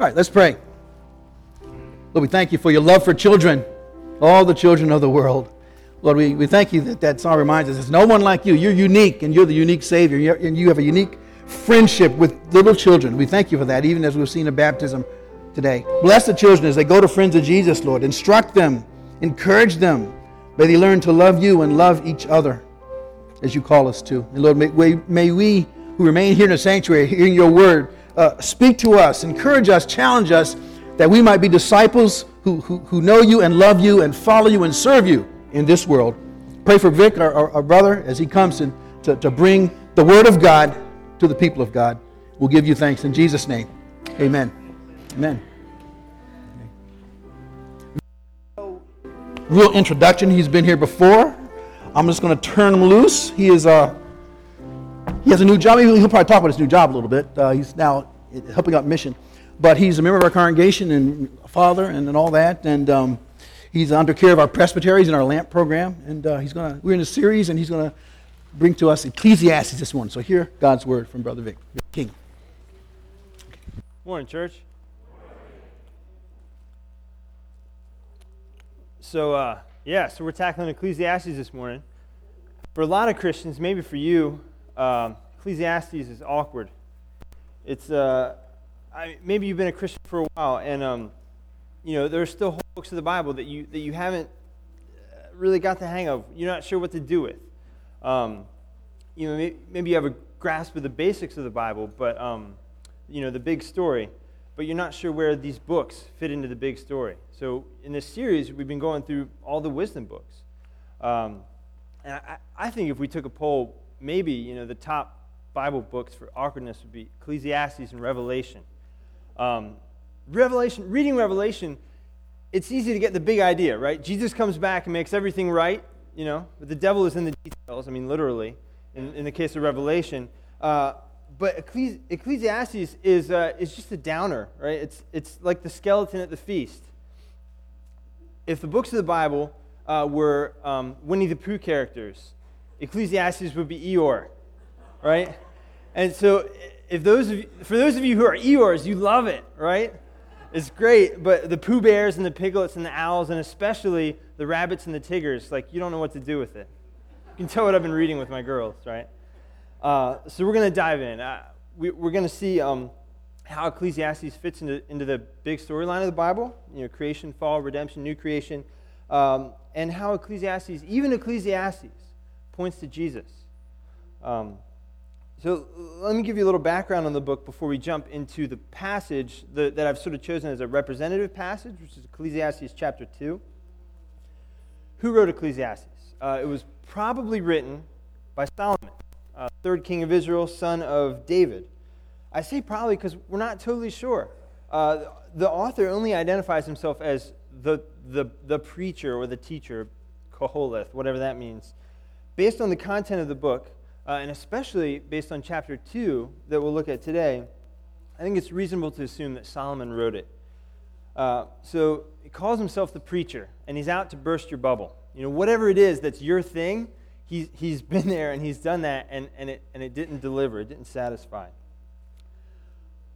All right, let's pray. Lord, we thank you for your love for children, all the children of the world. Lord, we, we thank you that that song reminds us there's no one like you. You're unique, and you're the unique Savior, you're, and you have a unique friendship with little children. We thank you for that, even as we've seen a baptism today. Bless the children as they go to friends of Jesus, Lord. Instruct them, encourage them. May they learn to love you and love each other as you call us to. And Lord, may, may we who remain here in the sanctuary, hearing your word, uh, speak to us, encourage us, challenge us, that we might be disciples who, who, who know you and love you and follow you and serve you in this world. Pray for Vic, our, our, our brother, as he comes to, to, to bring the word of God to the people of God. We'll give you thanks in Jesus' name. Amen. Amen. Real introduction. He's been here before. I'm just going to turn him loose. He is uh, he has a new job. He'll probably talk about his new job a little bit. Uh, he's now helping out mission, but he's a member of our congregation and father and, and all that. And um, he's under care of our presbyteries and our lamp program. And uh, he's to. We're in a series, and he's going to bring to us Ecclesiastes this morning. So hear God's word from Brother Vic, Vic King. Morning, church. So, uh, yeah, so we're tackling Ecclesiastes this morning. For a lot of Christians, maybe for you, um, Ecclesiastes is awkward. It's uh, I, maybe you've been a Christian for a while, and um, you know there are still whole books of the Bible that you that you haven't uh, really got the hang of. You're not sure what to do with. Um, you know, maybe you have a grasp of the basics of the Bible, but um, you know the big story, but you're not sure where these books fit into the big story. So in this series, we've been going through all the wisdom books, um, and I, I think if we took a poll, maybe you know the top Bible books for awkwardness would be Ecclesiastes and Revelation. Um, Revelation, reading Revelation, it's easy to get the big idea, right? Jesus comes back and makes everything right, you know, but the devil is in the details. I mean, literally, in, in the case of Revelation. Uh, but Ecclesiastes is, uh, is just a downer, right? It's, it's like the skeleton at the feast. If the books of the Bible uh, were um, Winnie the Pooh characters, Ecclesiastes would be Eeyore, right? And so, if those of you, for those of you who are Eeyores, you love it, right? It's great, but the Pooh Bears and the Piglets and the Owls, and especially the rabbits and the Tigers, like, you don't know what to do with it. You can tell what I've been reading with my girls, right? Uh, so, we're going to dive in. Uh, we, are going to see um, how Ecclesiastes fits into, into the big storyline of the Bible you know, creation, fall, redemption, new creation, um, and how Ecclesiastes, even Ecclesiastes, points to Jesus. Um, so let me give you a little background on the book before we jump into the passage that, that I've sort of chosen as a representative passage, which is Ecclesiastes chapter 2. Who wrote Ecclesiastes? Uh, it was probably written by Solomon, uh, third king of Israel, son of David. I say probably because we're not totally sure. Uh, the author only identifies himself as the, the, the preacher or the teacher, Koholeth, whatever that means. Based on the content of the book, uh, and especially based on chapter 2 that we'll look at today, I think it's reasonable to assume that Solomon wrote it. Uh, so he calls himself the preacher, and he's out to burst your bubble. You know, whatever it is that's your thing, he's, he's been there and he's done that, and, and, it, and it didn't deliver, it didn't satisfy.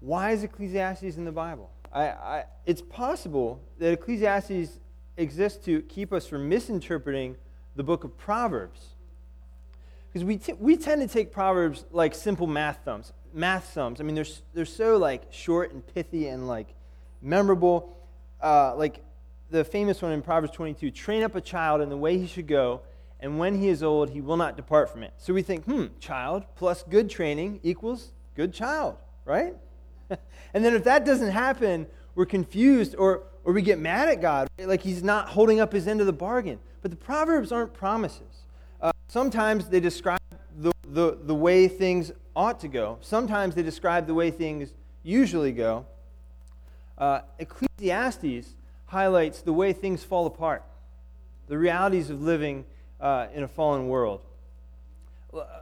Why is Ecclesiastes in the Bible? I, I, it's possible that Ecclesiastes exists to keep us from misinterpreting the book of Proverbs because we, t- we tend to take Proverbs like simple math sums. Math sums. I mean, they're, they're so like short and pithy and like memorable. Uh, like the famous one in Proverbs 22 train up a child in the way he should go, and when he is old, he will not depart from it. So we think, hmm, child plus good training equals good child, right? and then if that doesn't happen, we're confused or, or we get mad at God, like he's not holding up his end of the bargain. But the Proverbs aren't promises. Sometimes they describe the, the, the way things ought to go, sometimes they describe the way things usually go. Uh, Ecclesiastes highlights the way things fall apart, the realities of living uh, in a fallen world.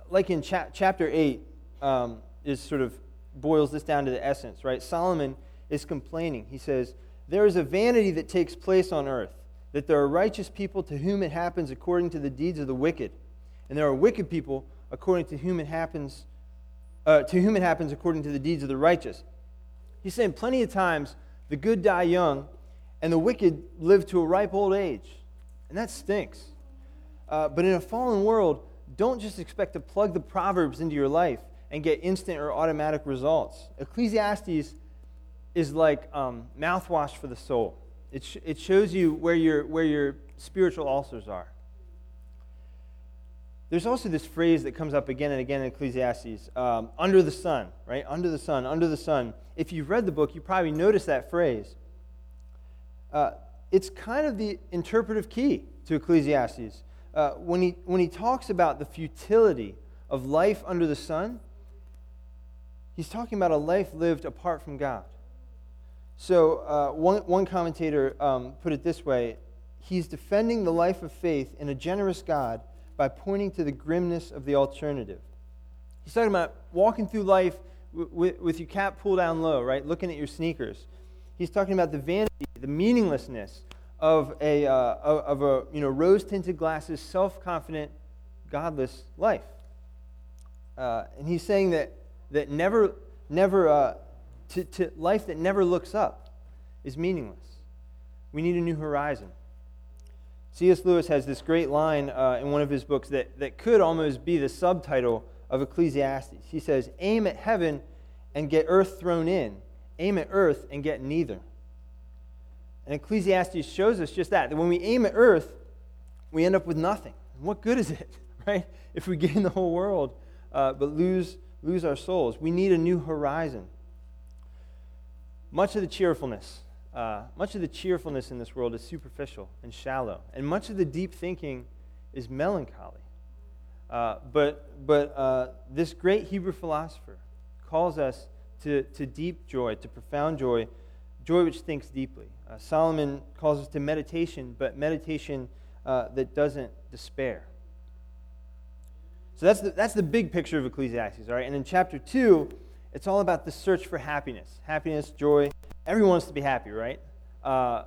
Like in cha- chapter 8, um, is sort of boils this down to the essence, right? Solomon is complaining. He says, There is a vanity that takes place on earth, that there are righteous people to whom it happens according to the deeds of the wicked and there are wicked people according to whom it happens, uh, to whom it happens according to the deeds of the righteous. He's saying plenty of times the good die young and the wicked live to a ripe old age. And that stinks. Uh, but in a fallen world, don't just expect to plug the Proverbs into your life and get instant or automatic results. Ecclesiastes is like um, mouthwash for the soul. It, sh- it shows you where your, where your spiritual ulcers are. There's also this phrase that comes up again and again in Ecclesiastes um, under the sun, right? Under the sun, under the sun. If you've read the book, you probably noticed that phrase. Uh, it's kind of the interpretive key to Ecclesiastes. Uh, when, he, when he talks about the futility of life under the sun, he's talking about a life lived apart from God. So, uh, one, one commentator um, put it this way He's defending the life of faith in a generous God by pointing to the grimness of the alternative. He's talking about walking through life with, with your cap pulled down low, right? Looking at your sneakers. He's talking about the vanity, the meaninglessness of a, uh, of a you know, rose tinted glasses, self confident, godless life. Uh, and he's saying that, that never, never, uh, to, to life that never looks up is meaningless. We need a new horizon. C.S. Lewis has this great line uh, in one of his books that, that could almost be the subtitle of Ecclesiastes. He says, Aim at heaven and get earth thrown in, aim at earth and get neither. And Ecclesiastes shows us just that, that when we aim at earth, we end up with nothing. What good is it, right? If we gain the whole world uh, but lose, lose our souls. We need a new horizon. Much of the cheerfulness uh, much of the cheerfulness in this world is superficial and shallow, and much of the deep thinking is melancholy. Uh, but but uh, this great Hebrew philosopher calls us to, to deep joy, to profound joy, joy which thinks deeply. Uh, Solomon calls us to meditation, but meditation uh, that doesn't despair. So that's the, that's the big picture of Ecclesiastes, all right? And in chapter 2, it's all about the search for happiness happiness, joy, Everyone wants to be happy, right? Uh,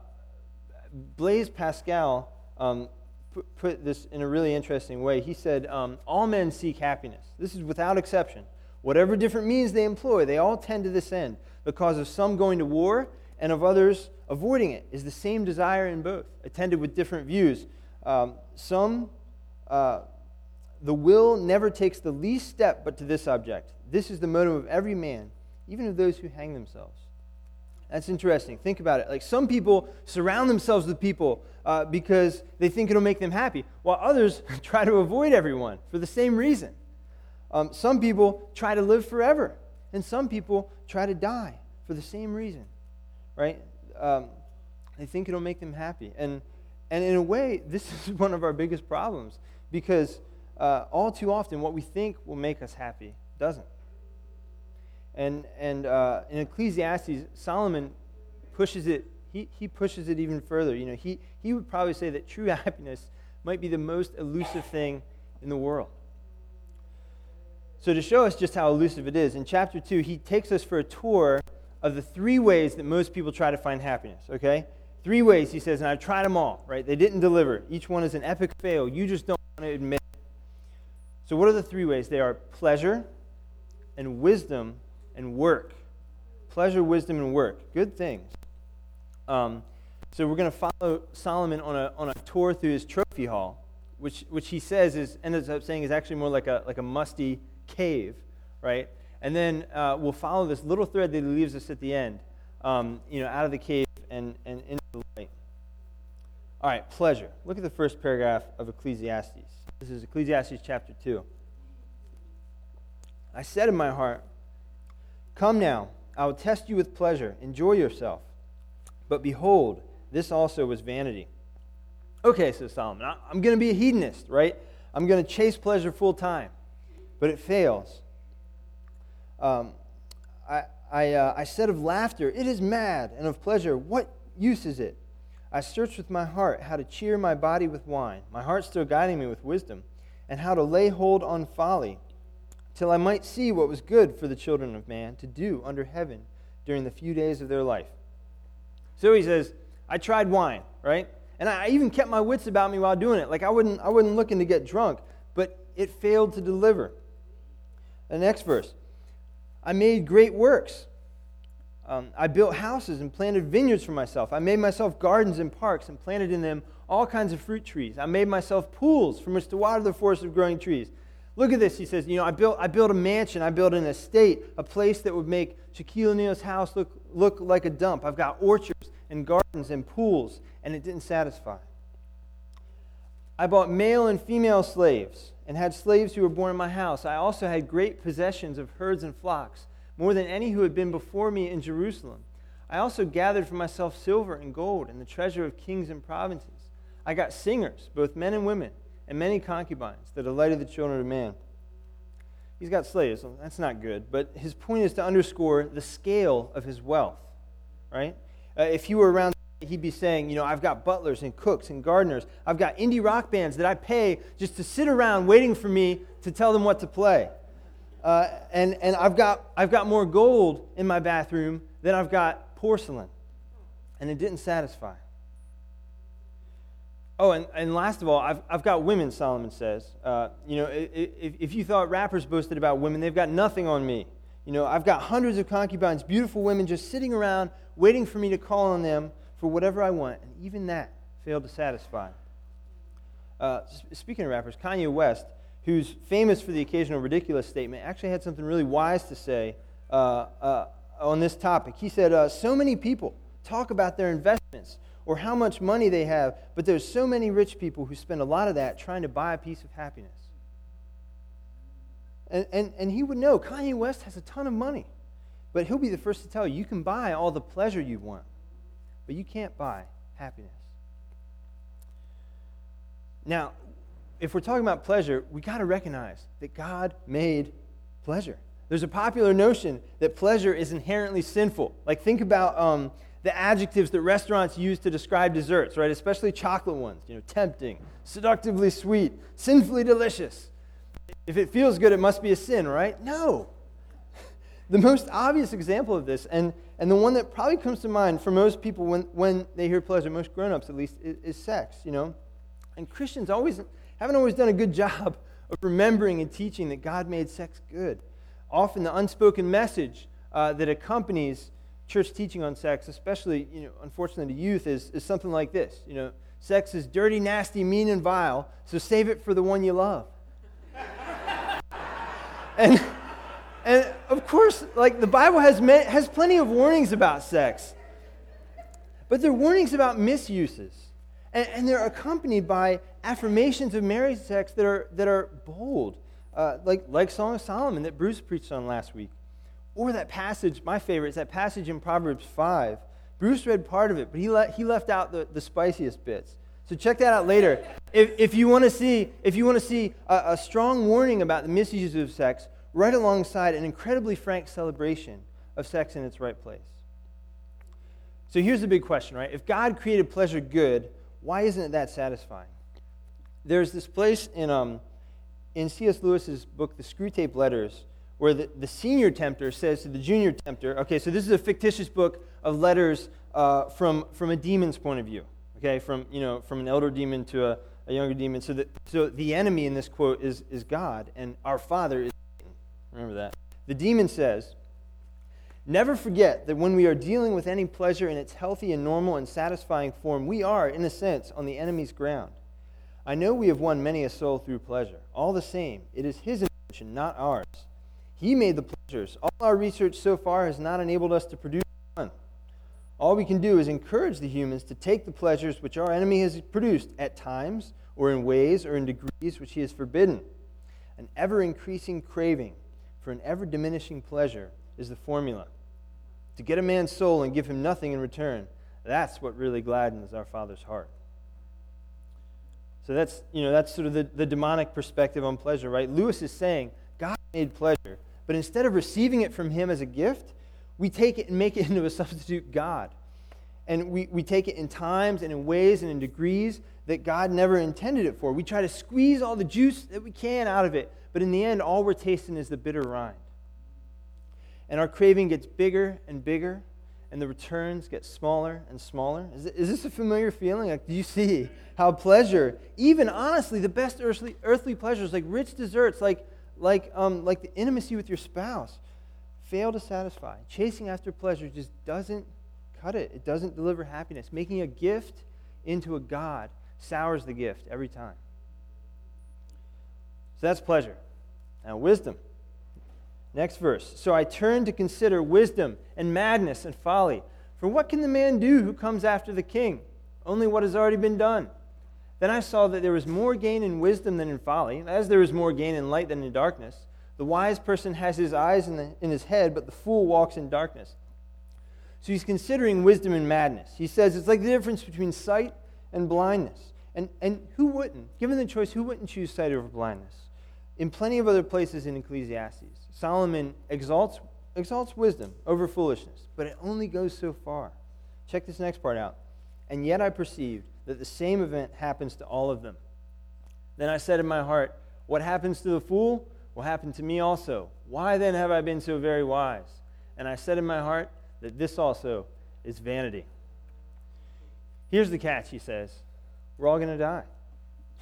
Blaise Pascal um, put, put, this in a really interesting way. He said, um, All men seek happiness. This is without exception. Whatever different means they employ, they all tend to this end. The Because of some going to war and of others avoiding it is the same desire in both, attended with different views. Um, some, uh, the will never takes the least step but to this object. This is the motive of every man, even of those who hang themselves. That's interesting. Think about it. Like some people surround themselves with people uh, because they think it'll make them happy, while others try to avoid everyone for the same reason. Um, some people try to live forever, and some people try to die for the same reason, right? Um, they think it'll make them happy. And, and in a way, this is one of our biggest problems because uh, all too often what we think will make us happy doesn't. And, and uh, in Ecclesiastes, Solomon pushes it, he, he pushes it even further. You know, he, he would probably say that true happiness might be the most elusive thing in the world. So, to show us just how elusive it is, in chapter 2, he takes us for a tour of the three ways that most people try to find happiness, okay? Three ways, he says, and I've tried them all, right? They didn't deliver. Each one is an epic fail. You just don't want to admit it. So, what are the three ways? They are pleasure and wisdom and work. Pleasure, wisdom, and work. Good things. Um, so we're going to follow Solomon on a, on a tour through his trophy hall, which, which he says is, ends up saying is actually more like a, like a musty cave, right? And then uh, we'll follow this little thread that he leaves us at the end, um, you know, out of the cave and, and into the light. All right, pleasure. Look at the first paragraph of Ecclesiastes. This is Ecclesiastes chapter 2. I said in my heart, Come now, I will test you with pleasure. Enjoy yourself. But behold, this also was vanity. Okay, says Solomon, I'm going to be a hedonist, right? I'm going to chase pleasure full time. But it fails. Um, I, I, uh, I said of laughter, it is mad, and of pleasure, what use is it? I searched with my heart how to cheer my body with wine, my heart still guiding me with wisdom, and how to lay hold on folly till I might see what was good for the children of man to do under heaven during the few days of their life. So he says, I tried wine, right? And I even kept my wits about me while doing it. Like I wasn't, I wasn't looking to get drunk, but it failed to deliver. The next verse I made great works. Um, I built houses and planted vineyards for myself. I made myself gardens and parks and planted in them all kinds of fruit trees. I made myself pools from which to water the forest of growing trees. Look at this. He says, You know, I built, I built a mansion. I built an estate, a place that would make Shaquille O'Neal's house look, look like a dump. I've got orchards and gardens and pools, and it didn't satisfy. I bought male and female slaves and had slaves who were born in my house. I also had great possessions of herds and flocks, more than any who had been before me in Jerusalem. I also gathered for myself silver and gold and the treasure of kings and provinces. I got singers, both men and women, and many concubines, that delighted the children of man. He's got slaves. Well, that's not good. But his point is to underscore the scale of his wealth, right? Uh, if you were around he'd be saying, you know, I've got butlers and cooks and gardeners. I've got indie rock bands that I pay just to sit around waiting for me to tell them what to play. Uh, and and I've, got, I've got more gold in my bathroom than I've got porcelain. And it didn't satisfy. Oh, and, and last of all, I've, I've got women, Solomon says. Uh, you know, if, if you thought rappers boasted about women, they've got nothing on me. You know, I've got hundreds of concubines, beautiful women just sitting around waiting for me to call on them for whatever I want, and even that failed to satisfy. Uh, speaking of rappers, Kanye West, who's famous for the occasional ridiculous statement, actually had something really wise to say uh, uh, on this topic. He said, uh, So many people talk about their investments or how much money they have, but there's so many rich people who spend a lot of that trying to buy a piece of happiness. And, and, and he would know Kanye West has a ton of money, but he'll be the first to tell you you can buy all the pleasure you want but you can't buy happiness. Now, if we're talking about pleasure, we got to recognize that God made pleasure. There's a popular notion that pleasure is inherently sinful. Like, think about um, the adjectives that restaurants use to describe desserts, right? Especially chocolate ones. You know, tempting, seductively sweet, sinfully delicious. If it feels good, it must be a sin, right? No. The most obvious example of this, and, and the one that probably comes to mind for most people when, when they hear pleasure, most grown-ups at least, is, is sex, you know? And Christians always haven't always done a good job of remembering and teaching that God made sex good. Often the unspoken message uh, that accompanies church teaching on sex, especially, you know, unfortunately to youth, is, is something like this. You know, sex is dirty, nasty, mean, and vile, so save it for the one you love. and and of course, like the Bible has, has plenty of warnings about sex, but they're warnings about misuses. And, and they're accompanied by affirmations of marriage sex that are, that are bold, uh, like, like Song of Solomon that Bruce preached on last week. Or that passage, my favorite, is that passage in Proverbs 5. Bruce read part of it, but he, le- he left out the, the spiciest bits. So check that out later. If, if you want to see, if you want to see a, a strong warning about the misuses of sex, right alongside an incredibly frank celebration of sex in its right place. So here's the big question, right? If God created pleasure good, why isn't it that satisfying? There's this place in, um, in C.S. Lewis's book, The Screwtape Letters, where the, the senior tempter says to the junior tempter, okay, so this is a fictitious book of letters uh, from, from a demon's point of view, okay, from, you know, from an elder demon to a, a younger demon. So, that, so the enemy in this quote is, is God, and our Father is Satan. Remember that. The demon says, Never forget that when we are dealing with any pleasure in its healthy and normal and satisfying form, we are, in a sense, on the enemy's ground. I know we have won many a soul through pleasure. All the same, it is his invention, not ours. He made the pleasures. All our research so far has not enabled us to produce one. All we can do is encourage the humans to take the pleasures which our enemy has produced at times, or in ways, or in degrees which he has forbidden. An ever increasing craving for an ever diminishing pleasure is the formula. To get a man's soul and give him nothing in return, that's what really gladdens our Father's heart. So that's, you know, that's sort of the, the demonic perspective on pleasure, right? Lewis is saying God made pleasure, but instead of receiving it from him as a gift, we take it and make it into a substitute God. And we, we take it in times and in ways and in degrees that God never intended it for. We try to squeeze all the juice that we can out of it but in the end, all we're tasting is the bitter rind. And our craving gets bigger and bigger, and the returns get smaller and smaller. Is, is this a familiar feeling? Like, do you see how pleasure, even honestly, the best earthly, earthly pleasures, like rich desserts, like, like, um, like the intimacy with your spouse, fail to satisfy. Chasing after pleasure just doesn't cut it, it doesn't deliver happiness. Making a gift into a God sours the gift every time. So that's pleasure. Now, wisdom. Next verse. So I turn to consider wisdom and madness and folly. For what can the man do who comes after the king? Only what has already been done. Then I saw that there was more gain in wisdom than in folly, as there is more gain in light than in darkness. The wise person has his eyes in, the, in his head, but the fool walks in darkness. So he's considering wisdom and madness. He says it's like the difference between sight and blindness. And, and who wouldn't? Given the choice, who wouldn't choose sight over blindness? In plenty of other places in Ecclesiastes, Solomon exalts, exalts wisdom over foolishness, but it only goes so far. Check this next part out. And yet I perceived that the same event happens to all of them. Then I said in my heart, What happens to the fool will happen to me also. Why then have I been so very wise? And I said in my heart that this also is vanity. Here's the catch, he says. We're all going to die.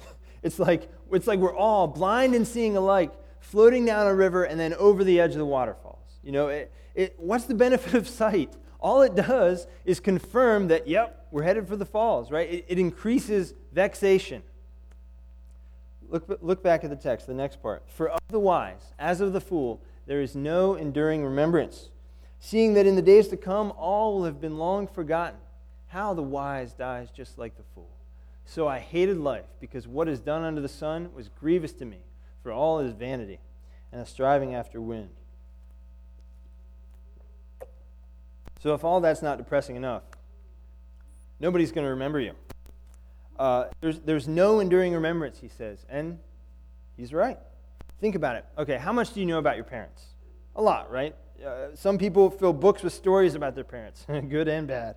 It's like, it's like we're all blind and seeing alike, floating down a river and then over the edge of the waterfalls. You know, it, it, what's the benefit of sight? All it does is confirm that, yep, we're headed for the falls, right? It, it increases vexation. Look, look back at the text, the next part. For of the wise, as of the fool, there is no enduring remembrance, seeing that in the days to come all will have been long forgotten. How the wise dies just like the fool. So I hated life, because what is done under the sun was grievous to me, for all is vanity and a striving after wind. So if all that's not depressing enough, nobody's going to remember you. Uh, there's, there's no enduring remembrance, he says. And he's right. Think about it. Okay, how much do you know about your parents? A lot, right? Uh, some people fill books with stories about their parents, good and bad.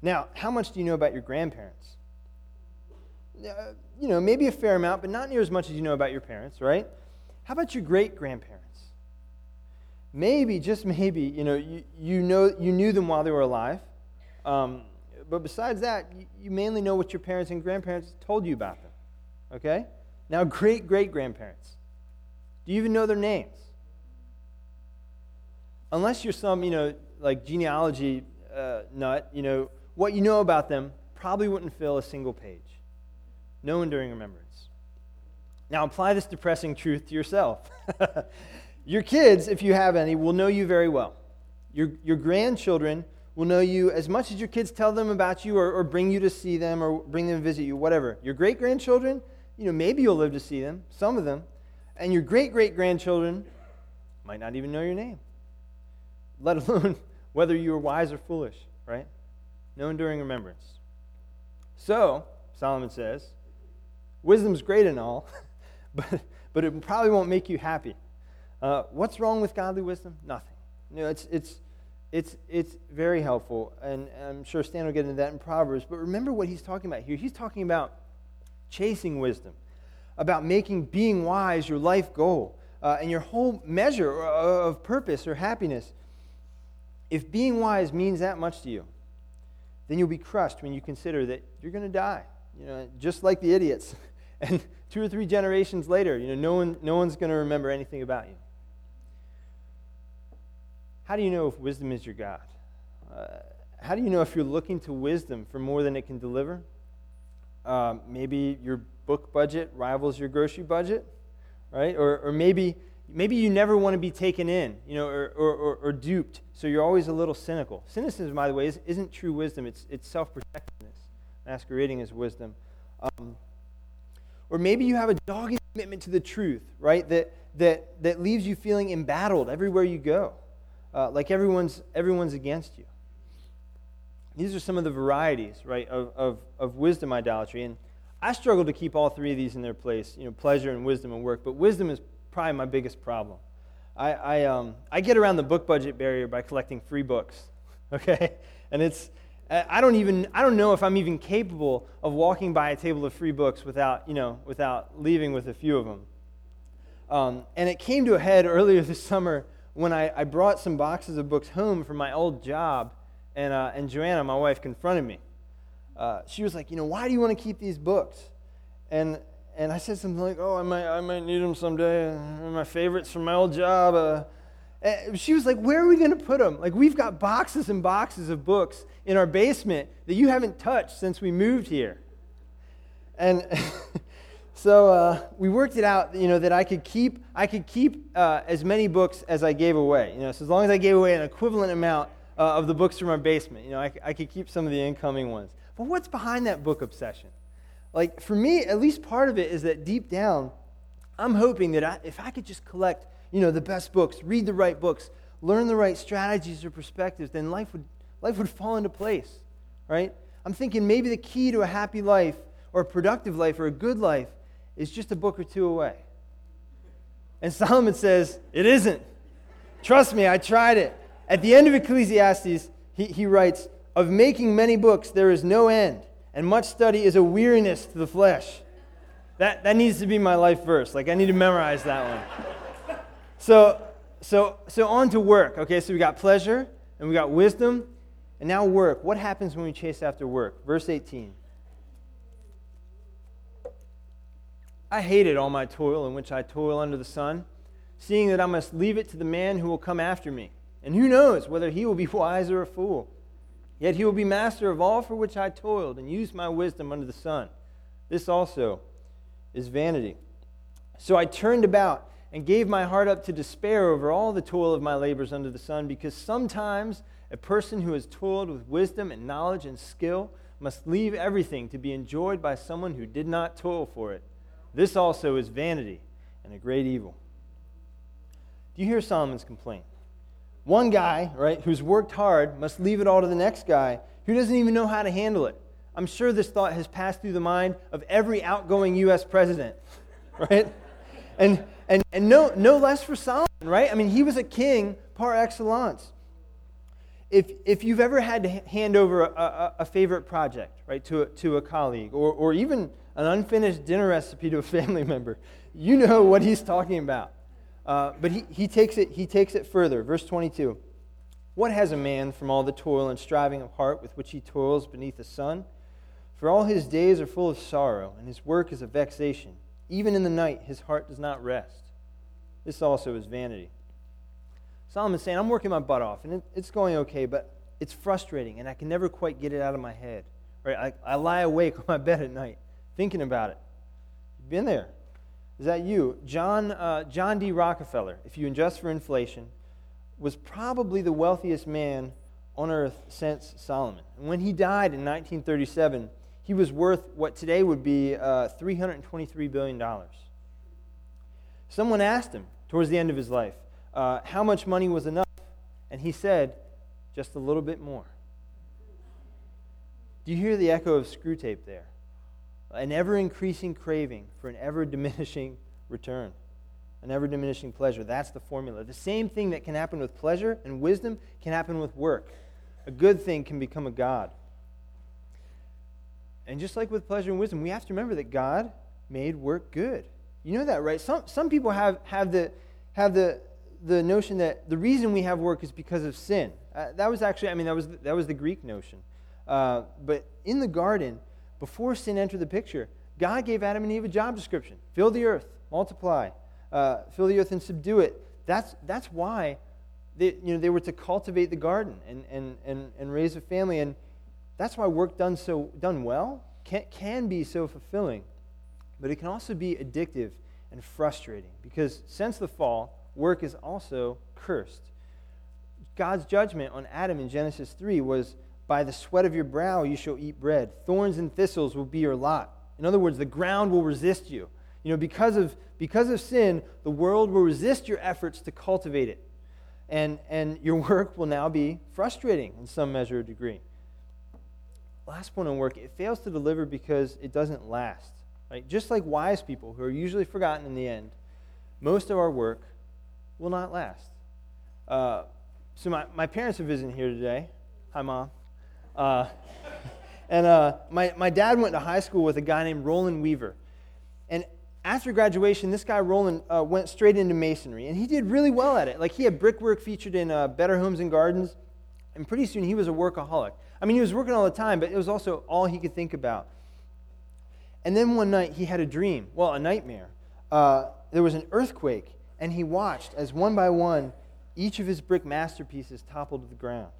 Now, how much do you know about your grandparents? Uh, you know, maybe a fair amount, but not near as much as you know about your parents, right? How about your great grandparents? Maybe, just maybe, you know, you, you know, you knew them while they were alive. Um, but besides that, you, mainly know what your parents and grandparents told you about them. Okay? Now, great great grandparents. Do you even know their names? Unless you're some, you know, like genealogy uh, nut, you know, what you know about them probably wouldn't fill a single page no enduring remembrance. Now, apply this depressing truth to yourself. your kids, if you have any, will know you very well. Your, your grandchildren will know you as much as your kids tell them about you or, or bring you to see them or bring them to visit you, whatever. Your great grandchildren, you know, maybe you'll live to see them, some of them. And your great great grandchildren might not even know your name, let alone whether you are wise or foolish, right? No enduring remembrance. So, Solomon says, Wisdom's great and all, but, but it probably won't make you happy. Uh, what's wrong with godly wisdom? Nothing. You know, it's, it's, it's, it's very helpful, and I'm sure Stan will get into that in Proverbs. But remember what he's talking about here. He's talking about chasing wisdom, about making being wise your life goal, uh, and your whole measure of purpose or happiness. If being wise means that much to you, then you'll be crushed when you consider that you're going to die. You know, just like the idiots. And two or three generations later, you know, no, one, no one's going to remember anything about you. How do you know if wisdom is your God? Uh, how do you know if you're looking to wisdom for more than it can deliver? Um, maybe your book budget rivals your grocery budget, right? Or, or maybe, maybe you never want to be taken in, you know, or, or, or, or duped, so you're always a little cynical. Cynicism, by the way, is, not true wisdom. It's, it's self-protectiveness, masquerading as wisdom. Um, or maybe you have a dogged commitment to the truth, right? That, that, that leaves you feeling embattled everywhere you go, uh, like everyone's, everyone's against you. These are some of the varieties, right, of, of, of wisdom idolatry. And I struggle to keep all three of these in their place, you know, pleasure and wisdom and work. But wisdom is probably my biggest problem. I, I, um, I get around the book budget barrier by collecting free books, okay? And it's, I don't even I don't know if I'm even capable of walking by a table of free books without you know without leaving with a few of them. Um, and it came to a head earlier this summer when I, I brought some boxes of books home from my old job, and uh, and Joanna, my wife, confronted me. Uh, she was like, you know, why do you want to keep these books? And and I said something like, oh, I might I might need them someday. They're my favorites from my old job. Uh, she was like, Where are we going to put them? Like, we've got boxes and boxes of books in our basement that you haven't touched since we moved here. And so uh, we worked it out, you know, that I could keep, I could keep uh, as many books as I gave away. You know, so as long as I gave away an equivalent amount uh, of the books from our basement, you know, I, I could keep some of the incoming ones. But what's behind that book obsession? Like, for me, at least part of it is that deep down, I'm hoping that I, if I could just collect, you know, the best books, read the right books, learn the right strategies or perspectives, then life would, life would fall into place, right? I'm thinking maybe the key to a happy life or a productive life or a good life is just a book or two away. And Solomon says, It isn't. Trust me, I tried it. At the end of Ecclesiastes, he, he writes, Of making many books, there is no end, and much study is a weariness to the flesh. That, that needs to be my life verse. Like, I need to memorize that one. So, so, so on to work. Okay, so we got pleasure, and we got wisdom, and now work. What happens when we chase after work? Verse 18. I hated all my toil in which I toil under the sun, seeing that I must leave it to the man who will come after me. And who knows whether he will be wise or a fool? Yet he will be master of all for which I toiled and used my wisdom under the sun. This also is vanity. So I turned about and gave my heart up to despair over all the toil of my labors under the sun, because sometimes a person who has toiled with wisdom and knowledge and skill must leave everything to be enjoyed by someone who did not toil for it. This also is vanity and a great evil. Do you hear Solomon's complaint? One guy, right, who's worked hard must leave it all to the next guy who doesn't even know how to handle it. I'm sure this thought has passed through the mind of every outgoing U.S. president, right? And, and, and no, no less for Solomon, right? I mean, he was a king par excellence. If, if you've ever had to hand over a, a, a favorite project, right, to a, to a colleague, or, or even an unfinished dinner recipe to a family member. You know what he's talking about. Uh, but he, he, takes it, he takes it further. Verse 22 What has a man from all the toil and striving of heart with which he toils beneath the sun? For all his days are full of sorrow, and his work is a vexation. Even in the night, his heart does not rest. This also is vanity. Solomon's saying, I'm working my butt off, and it, it's going okay, but it's frustrating, and I can never quite get it out of my head. Right? I, I lie awake on my bed at night thinking about it. You've been there. Is that you? John, uh, John D. Rockefeller, if you adjust for inflation, was probably the wealthiest man on earth since Solomon. And when he died in 1937, he was worth what today would be uh, $323 billion. Someone asked him towards the end of his life uh, how much money was enough, and he said, just a little bit more. Do you hear the echo of Screwtape there? an ever increasing craving for an ever diminishing return, an ever diminishing pleasure. That's the formula. The same thing that can happen with pleasure and wisdom can happen with work. A good thing can become a God. And just like with pleasure and wisdom, we have to remember that God made work good. You know that, right? Some, some people have, have, the, have the, the notion that the reason we have work is because of sin. Uh, that was actually, I mean, that was, that was the Greek notion. Uh, but in the garden, before sin entered the picture, God gave Adam and Eve a job description fill the earth, multiply, uh, fill the earth and subdue it. That's, that's why they, you know, they were to cultivate the garden and, and, and, and raise a family. And that's why work done, so, done well can, can be so fulfilling. But it can also be addictive and frustrating because since the fall, work is also cursed. God's judgment on Adam in Genesis 3 was by the sweat of your brow you shall eat bread. Thorns and thistles will be your lot. In other words, the ground will resist you. You know, because of, because of sin, the world will resist your efforts to cultivate it. And, and your work will now be frustrating in some measure or degree. Last point on work, it fails to deliver because it doesn't last. Right? Just like wise people who are usually forgotten in the end, most of our work will not last. Uh, so my, my parents are visiting here today. Hi, Mom. Uh, and uh, my, my dad went to high school with a guy named Roland Weaver. And after graduation, this guy, Roland, uh, went straight into masonry. And he did really well at it. Like, he had brickwork featured in uh, Better Homes and Gardens. And pretty soon, he was a workaholic. I mean, he was working all the time, but it was also all he could think about. And then one night, he had a dream well, a nightmare. Uh, there was an earthquake, and he watched as one by one each of his brick masterpieces toppled to the ground.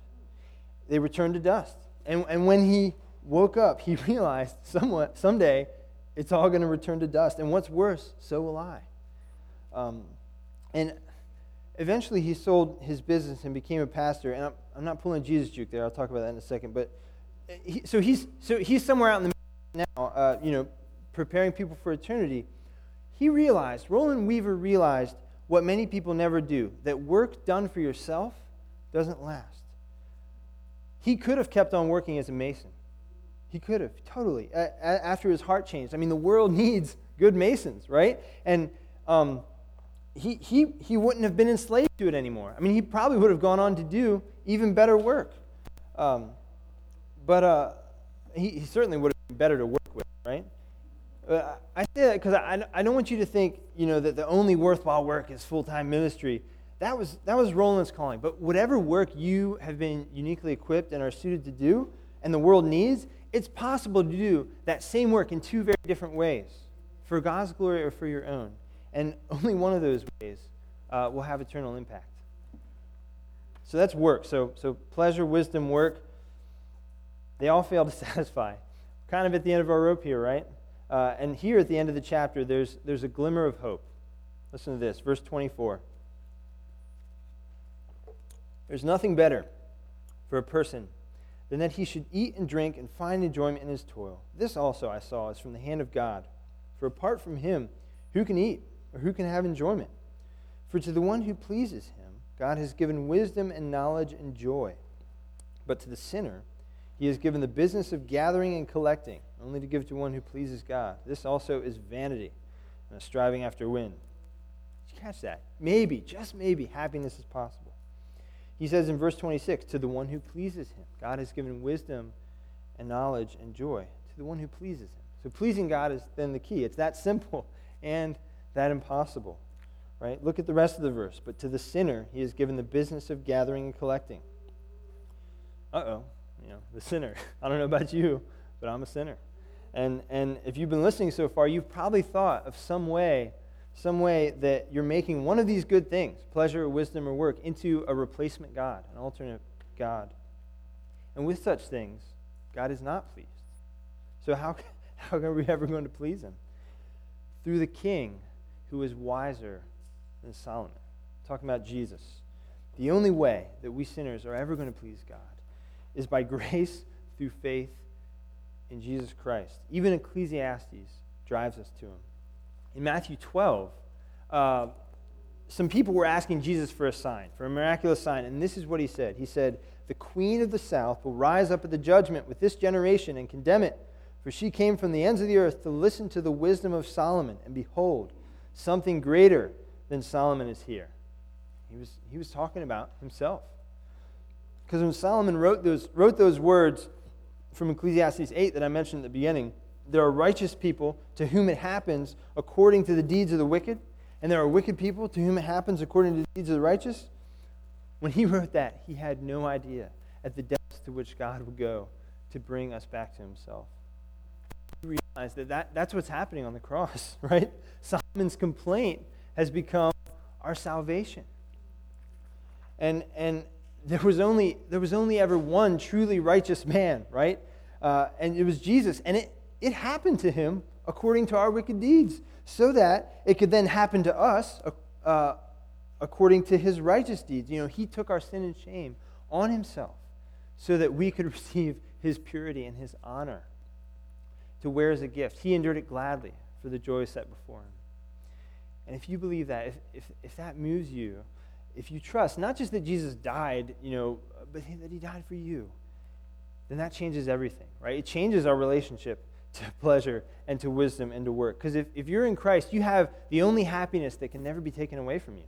They returned to dust. And, and when he woke up, he realized somewhat, someday it's all going to return to dust. And what's worse, so will I. Um, and eventually he sold his business and became a pastor. And I'm, I'm not pulling Jesus juke there. I'll talk about that in a second. But he, so, he's, so he's somewhere out in the now, uh, you know, preparing people for eternity. He realized, Roland Weaver realized what many people never do that work done for yourself doesn't last. He could have kept on working as a mason. He could have, totally, after his heart changed. I mean, the world needs good masons, right? And um, he, he, he wouldn't have been enslaved to it anymore. I mean, he probably would have gone on to do even better work. Um, but uh, he, he, certainly would have been better to work with, right? Uh, I say that because I, I don't want you to think, you know, that the only worthwhile work is full-time ministry. That was, that was Roland's calling. But whatever work you have been uniquely equipped and are suited to do and the world needs, it's possible to do that same work in two very different ways, for God's glory or for your own. And only one of those ways uh, will have eternal impact. So that's work. So, so pleasure, wisdom, work, they all fail to satisfy. Kind of at the end of our rope here, right? Uh, and here at the end of the chapter, there's, there's a glimmer of hope. Listen to this, verse 24. There's nothing better for a person than that he should eat and drink and find enjoyment in his toil. This also I saw is from the hand of God. For apart from him, who can eat or who can have enjoyment? For to the one who pleases him, God has given wisdom and knowledge and joy. But to the sinner, he has given the business of gathering and collecting, only to give to one who pleases God. This also is vanity and a striving after wind. Did you catch that? Maybe, just maybe, happiness is possible. He says in verse 26 To the one who pleases him, God has given wisdom and knowledge and joy. To the one who pleases him. So pleasing God is then the key. It's that simple and that impossible. Right? Look at the rest of the verse. But to the sinner, he has given the business of gathering and collecting. Uh oh you know, the sinner. I don't know about you, but I'm a sinner. And, and if you've been listening so far, you've probably thought of some way, some way that you're making one of these good things, pleasure, wisdom, or work, into a replacement God, an alternate God. And with such things, God is not pleased. So how, how are we ever going to please him? Through the king who is wiser than Solomon. talking about Jesus. The only way that we sinners are ever going to please God is by grace through faith in Jesus Christ. Even Ecclesiastes drives us to him. In Matthew 12, uh, some people were asking Jesus for a sign, for a miraculous sign, and this is what he said. He said, The queen of the south will rise up at the judgment with this generation and condemn it, for she came from the ends of the earth to listen to the wisdom of Solomon, and behold, something greater than Solomon is here. He was, he was talking about himself. Because when Solomon wrote those, wrote those words from Ecclesiastes 8 that I mentioned at the beginning, there are righteous people to whom it happens according to the deeds of the wicked, and there are wicked people to whom it happens according to the deeds of the righteous. When he wrote that, he had no idea at the depths to which God would go to bring us back to himself. He realized that, that that's what's happening on the cross, right? Solomon's complaint has become our salvation. And, and there was only, there was only ever one truly righteous man, right? Uh, and it was Jesus. And it, it happened to him according to our wicked deeds, so that it could then happen to us uh, according to his righteous deeds. You know, he took our sin and shame on himself so that we could receive his purity and his honor to wear as a gift. He endured it gladly for the joy set before him. And if you believe that, if, if, if that moves you, if you trust not just that Jesus died, you know, but that he died for you, then that changes everything, right? It changes our relationship to pleasure and to wisdom and to work. Because if, if you're in Christ, you have the only happiness that can never be taken away from you.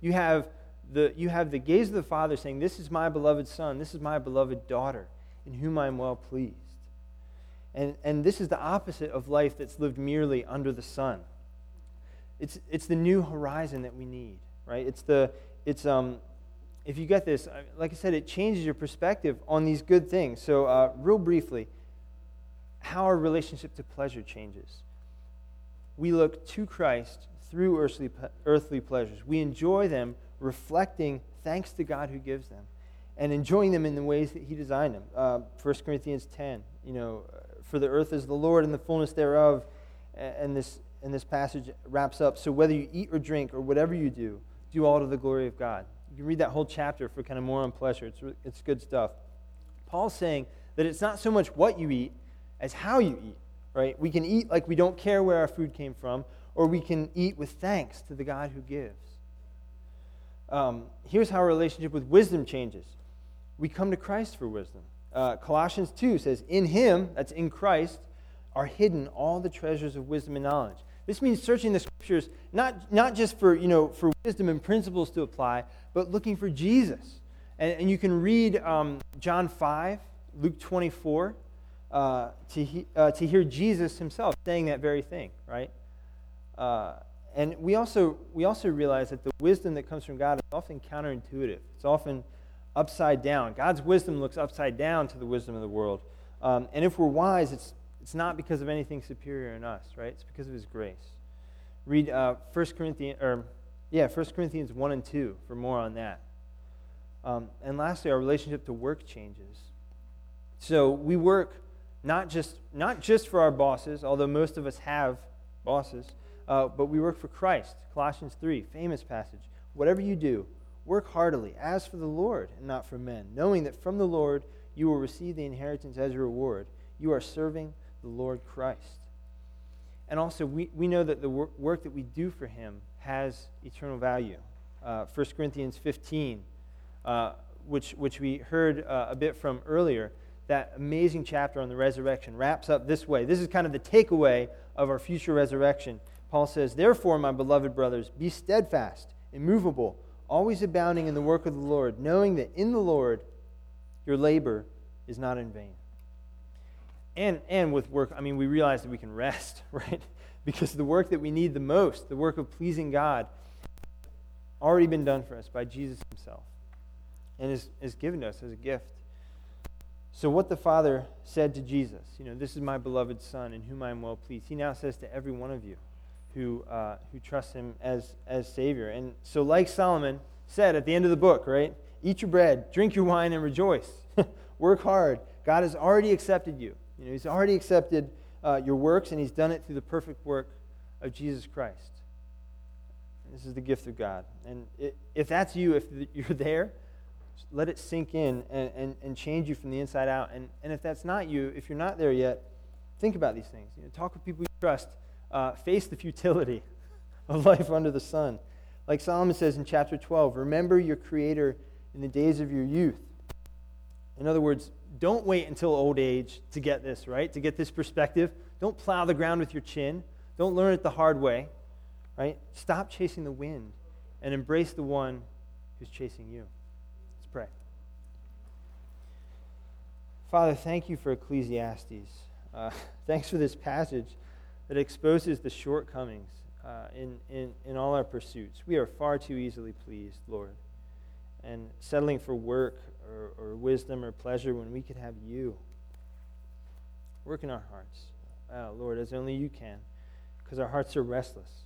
You have the, you have the gaze of the Father saying, This is my beloved Son, this is my beloved daughter, in whom I am well pleased. And, and this is the opposite of life that's lived merely under the sun. It's, it's the new horizon that we need, right? It's the, it's um, if you get this, like I said, it changes your perspective on these good things. So, uh, real briefly, how our relationship to pleasure changes. We look to Christ through earthly, earthly pleasures. We enjoy them reflecting thanks to God who gives them, and enjoying them in the ways that He designed them. Uh, 1 Corinthians 10, you know, for the earth is the Lord and the fullness thereof. And this, and this passage wraps up. So whether you eat or drink or whatever you do, do all to the glory of God. You can read that whole chapter for kind of more on pleasure. It's, it's good stuff. Paul's saying that it's not so much what you eat as how you eat, right? We can eat like we don't care where our food came from, or we can eat with thanks to the God who gives. Um, here's how our relationship with wisdom changes we come to Christ for wisdom. Uh, Colossians 2 says, In him, that's in Christ, are hidden all the treasures of wisdom and knowledge. This means searching the scriptures not, not just for, you know, for wisdom and principles to apply, but looking for Jesus. And, and you can read um, John 5, Luke 24, uh, to, he, uh, to hear Jesus himself saying that very thing, right? Uh, and we also, we also realize that the wisdom that comes from God is often counterintuitive. It's often upside down. God's wisdom looks upside down to the wisdom of the world. Um, and if we're wise, it's, it's not because of anything superior in us, right? It's because of his grace. Read uh, 1 Corinthians, or yeah, 1 Corinthians 1 and 2 for more on that. Um, and lastly, our relationship to work changes. So we work not just, not just for our bosses, although most of us have bosses, uh, but we work for Christ. Colossians 3, famous passage. Whatever you do, work heartily, as for the Lord and not for men, knowing that from the Lord you will receive the inheritance as your reward. You are serving the Lord Christ. And also, we, we know that the wor- work that we do for him has eternal value. Uh, 1 Corinthians 15, uh, which, which we heard uh, a bit from earlier, that amazing chapter on the resurrection wraps up this way. This is kind of the takeaway of our future resurrection. Paul says, Therefore, my beloved brothers, be steadfast, immovable, always abounding in the work of the Lord, knowing that in the Lord your labor is not in vain. And, and with work, I mean, we realize that we can rest, right? Because the work that we need the most, the work of pleasing God, already been done for us by Jesus himself and is, is given to us as a gift. So, what the Father said to Jesus, you know, this is my beloved Son in whom I am well pleased, he now says to every one of you who, uh, who trusts him as, as Savior. And so, like Solomon said at the end of the book, right? Eat your bread, drink your wine, and rejoice. Work hard. God has already accepted you. You know, he's already accepted uh, your works, and he's done it through the perfect work of Jesus Christ. This is the gift of God. And it, if that's you, if you're there, let it sink in and, and, and change you from the inside out. And, and if that's not you, if you're not there yet, think about these things. You know, talk with people you trust. Uh, face the futility of life under the sun. Like Solomon says in chapter 12, remember your Creator in the days of your youth. In other words, don't wait until old age to get this, right? To get this perspective. Don't plow the ground with your chin. Don't learn it the hard way, right? Stop chasing the wind and embrace the one who's chasing you. Let's pray. Father, thank you for Ecclesiastes. Uh, thanks for this passage that exposes the shortcomings uh, in, in, in all our pursuits. We are far too easily pleased, Lord, and settling for work or, or wisdom or pleasure when we could have you. Work in our hearts, uh, Lord, as only you can, because our hearts are restless.